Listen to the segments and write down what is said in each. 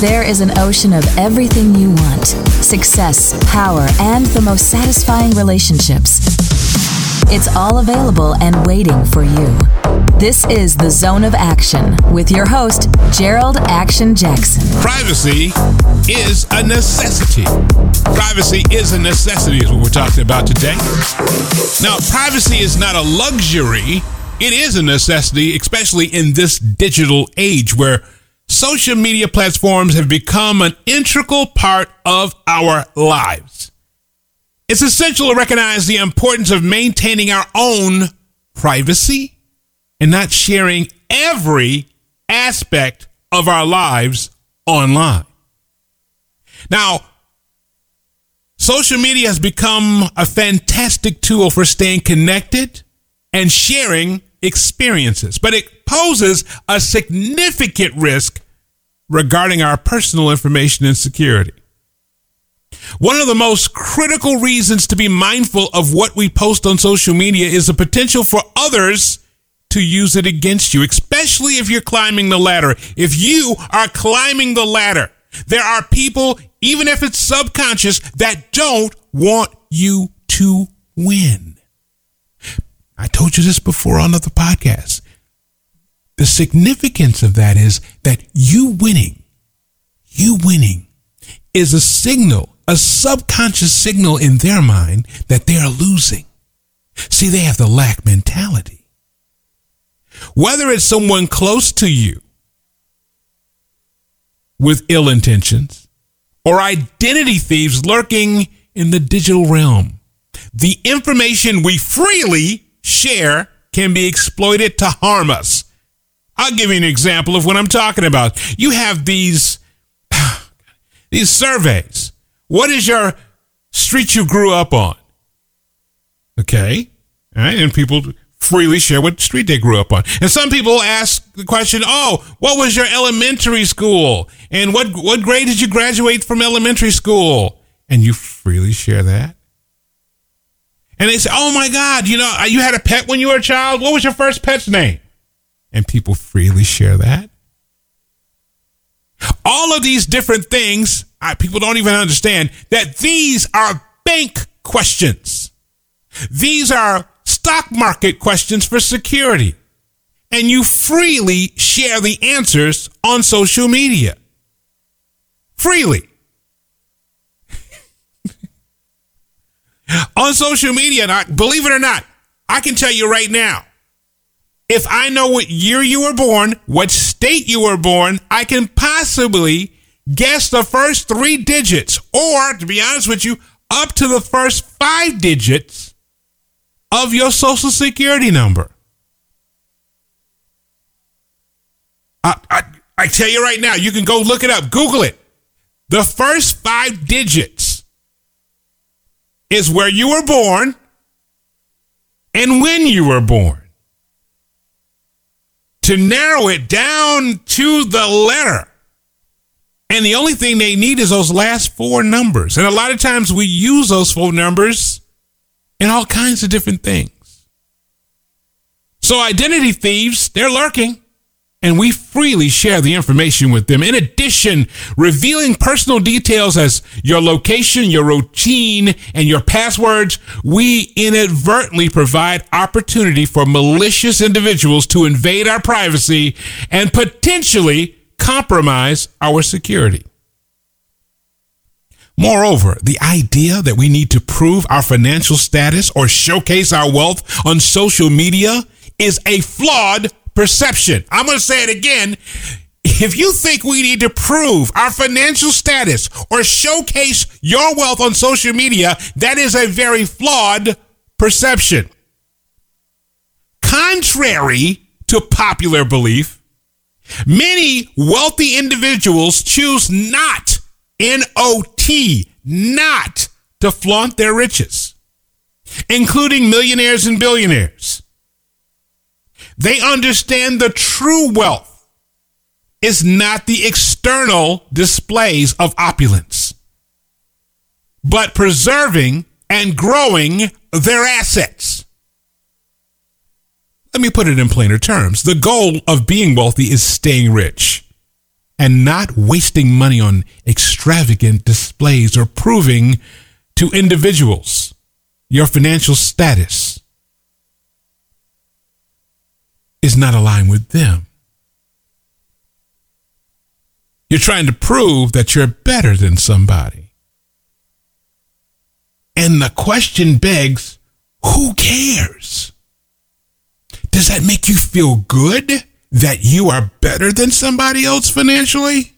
There is an ocean of everything you want success, power, and the most satisfying relationships. It's all available and waiting for you. This is the Zone of Action with your host, Jerold Action Jackson. Privacy is a necessity. Privacy is a necessity, is what we're talking about today. Now, privacy is not a luxury, it is a necessity, especially in this digital age where social media platforms have become an integral part of our lives. It's essential to recognize the importance of maintaining our own privacy and not sharing every aspect of our lives online. Now, social media has become a fantastic tool for staying connected and sharing experiences, but it poses a significant risk regarding our personal information and security. One of the most critical reasons to be mindful of what we post on social media is the potential for others to use it against you, especially if you're climbing the ladder. If you are climbing the ladder, there are people, even if it's subconscious, that don't want you to win. I told you this before on other podcasts. The significance of that is that you winning, you winning is a signal, a subconscious signal in their mind that they are losing. See, they have the lack mentality. Whether it's someone close to you with ill intentions or identity thieves lurking in the digital realm, the information we freely share can be exploited to harm us. I'll give you an example of what I'm talking about. You have these these surveys. What is your street you grew up on? Okay. All right. And people freely share what street they grew up on. And some people ask the question, "Oh, what was your elementary school? And what what grade did you graduate from elementary school?" And you freely share that. And they say, "Oh my God, you know, you had a pet when you were a child. What was your first pet's name?" And people freely share that. All of these different things, I, people don't even understand that these are bank questions. These are stock market questions for security. And you freely share the answers on social media. Freely. On social media, believe it or not, I can tell you right now, if I know what year you were born, what state you were born, I can possibly guess the first three digits, or to be honest with you, up to the first five digits of your social security number. I, I, I tell you right now, you can go look it up, Google it. The first five digits is where you were born and when you were born. To narrow it down to the letter. And the only thing they need is those last four numbers. And a lot of times we use those four numbers in all kinds of different things. So identity thieves, they're lurking and we freely share the information with them. In addition, revealing personal details as your location, your routine, and your passwords, we inadvertently provide opportunity for malicious individuals to invade our privacy and potentially compromise our security. Moreover, the idea that we need to prove our financial status or showcase our wealth on social media is a flawed perception. I'm going to say it again. If you think we need to prove our financial status or showcase your wealth on social media, that is a very flawed perception. Contrary to popular belief, many wealthy individuals choose not, N O T, not to flaunt their riches, including millionaires and billionaires. They understand the true wealth is not the external displays of opulence, but preserving and growing their assets. Let me put it in plainer terms. The goal of being wealthy is staying rich. and not wasting money on extravagant displays or proving to individuals your financial status is not aligned with them. You're trying to prove that you're better than somebody. And the question begs who cares? Does that make you feel good that you are better than somebody else financially?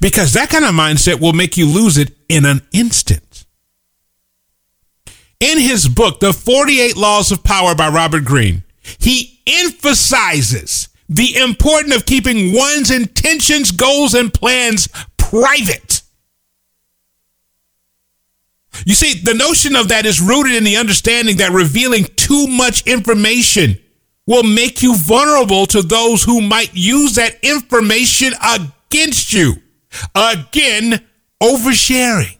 Because that kind of mindset will make you lose it in an instant. In his book, The 48 Laws of Power by Robert Greene, he emphasizes the importance of keeping one's intentions, goals, and plans private. You see, the notion of that is rooted in the understanding that revealing too much information will make you vulnerable to those who might use that information against you. Again, oversharing.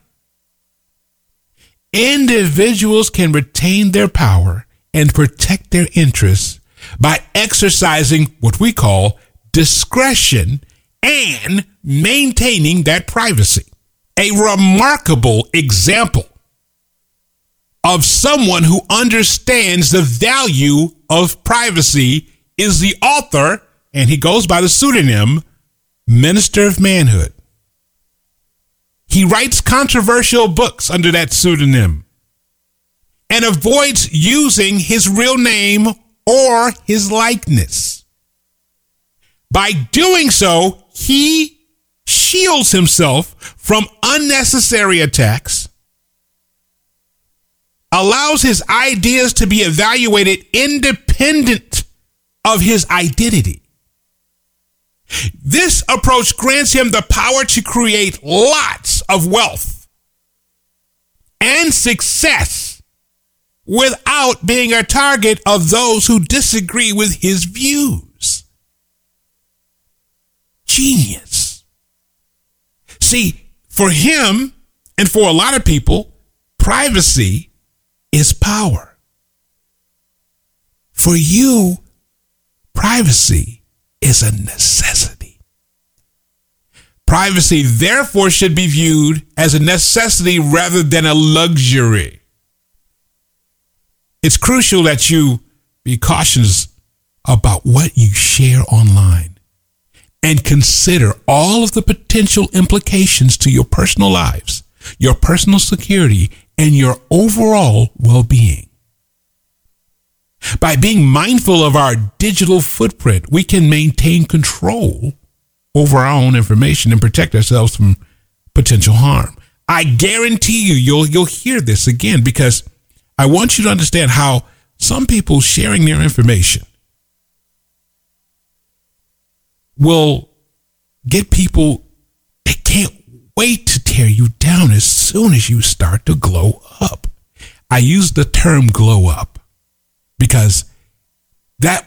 Individuals can retain their power and protect their interests by exercising what we call discretion and maintaining that privacy. A remarkable example of someone who understands the value of privacy is the author, and he goes by the pseudonym Minister of Manhood. He writes controversial books under that pseudonym and avoids using his real name or his likeness. By doing so, he shields himself from unnecessary attacks, allows his ideas to be evaluated independent of his identity. This approach grants him the power to create lots of wealth and success without being a target of those who disagree with his views. Genius. See, for him and for a lot of people, privacy is power. For you, privacy is a necessity. Privacy, therefore, should be viewed as a necessity rather than a luxury it's crucial that you be cautious about what you share online and consider all of the potential implications to your personal lives, your personal security, and your overall well being. By being mindful of our digital footprint, we can maintain control over our own information and protect ourselves from potential harm. I guarantee you, you'll, you'll hear this again because I want you to understand how some people sharing their information will get people, they can't wait to tear you down as soon as you start to glow up. I use the term glow up because that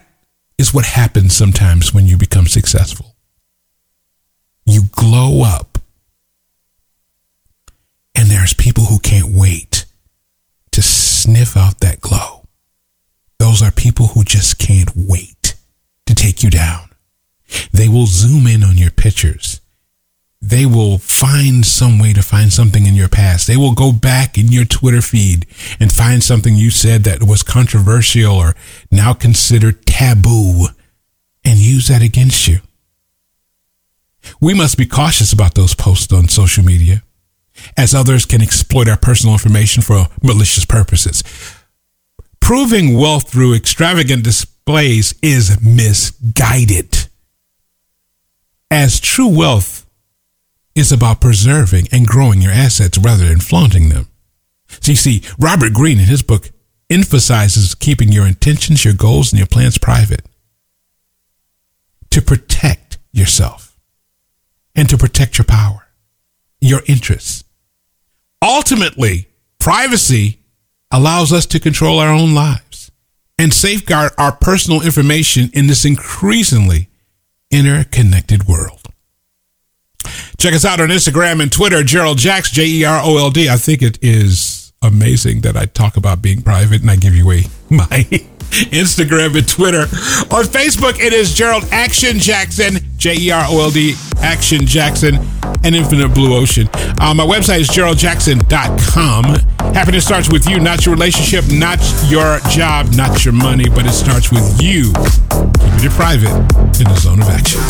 is what happens sometimes when you become successful. You glow up. And there's people who can't wait to sniff out that glow. Those are people who just can't wait to take you down. They will zoom in on your pictures. They will find some way to find something in your past. They will go back in your Twitter feed and find something you said that was controversial or now considered taboo and use that against you. We must be cautious about those posts on social media as others can exploit our personal information for malicious purposes. Proving wealth through extravagant displays is misguided. As true wealth is about preserving and growing your assets rather than flaunting them. So you see, Robert Greene in his book emphasizes keeping your intentions, your goals, and your plans private to protect yourself and to protect your power, your interests, Ultimately, privacy allows us to control our own lives and safeguard our personal information in this increasingly interconnected world. Check us out on Instagram and Twitter, Jerold Jax, J E R O L D. I think it is amazing that I talk about being private and I give you away my Instagram, and Twitter. On Facebook, it is Jerold Action Jackson, J E R O L D Action Jackson, an Infinite Blue Ocean. Uh, my website is jeroldjackson.com. Happiness starts with you, not your relationship, not your job, not your money, but it starts with you. Keep it private in the zone of action.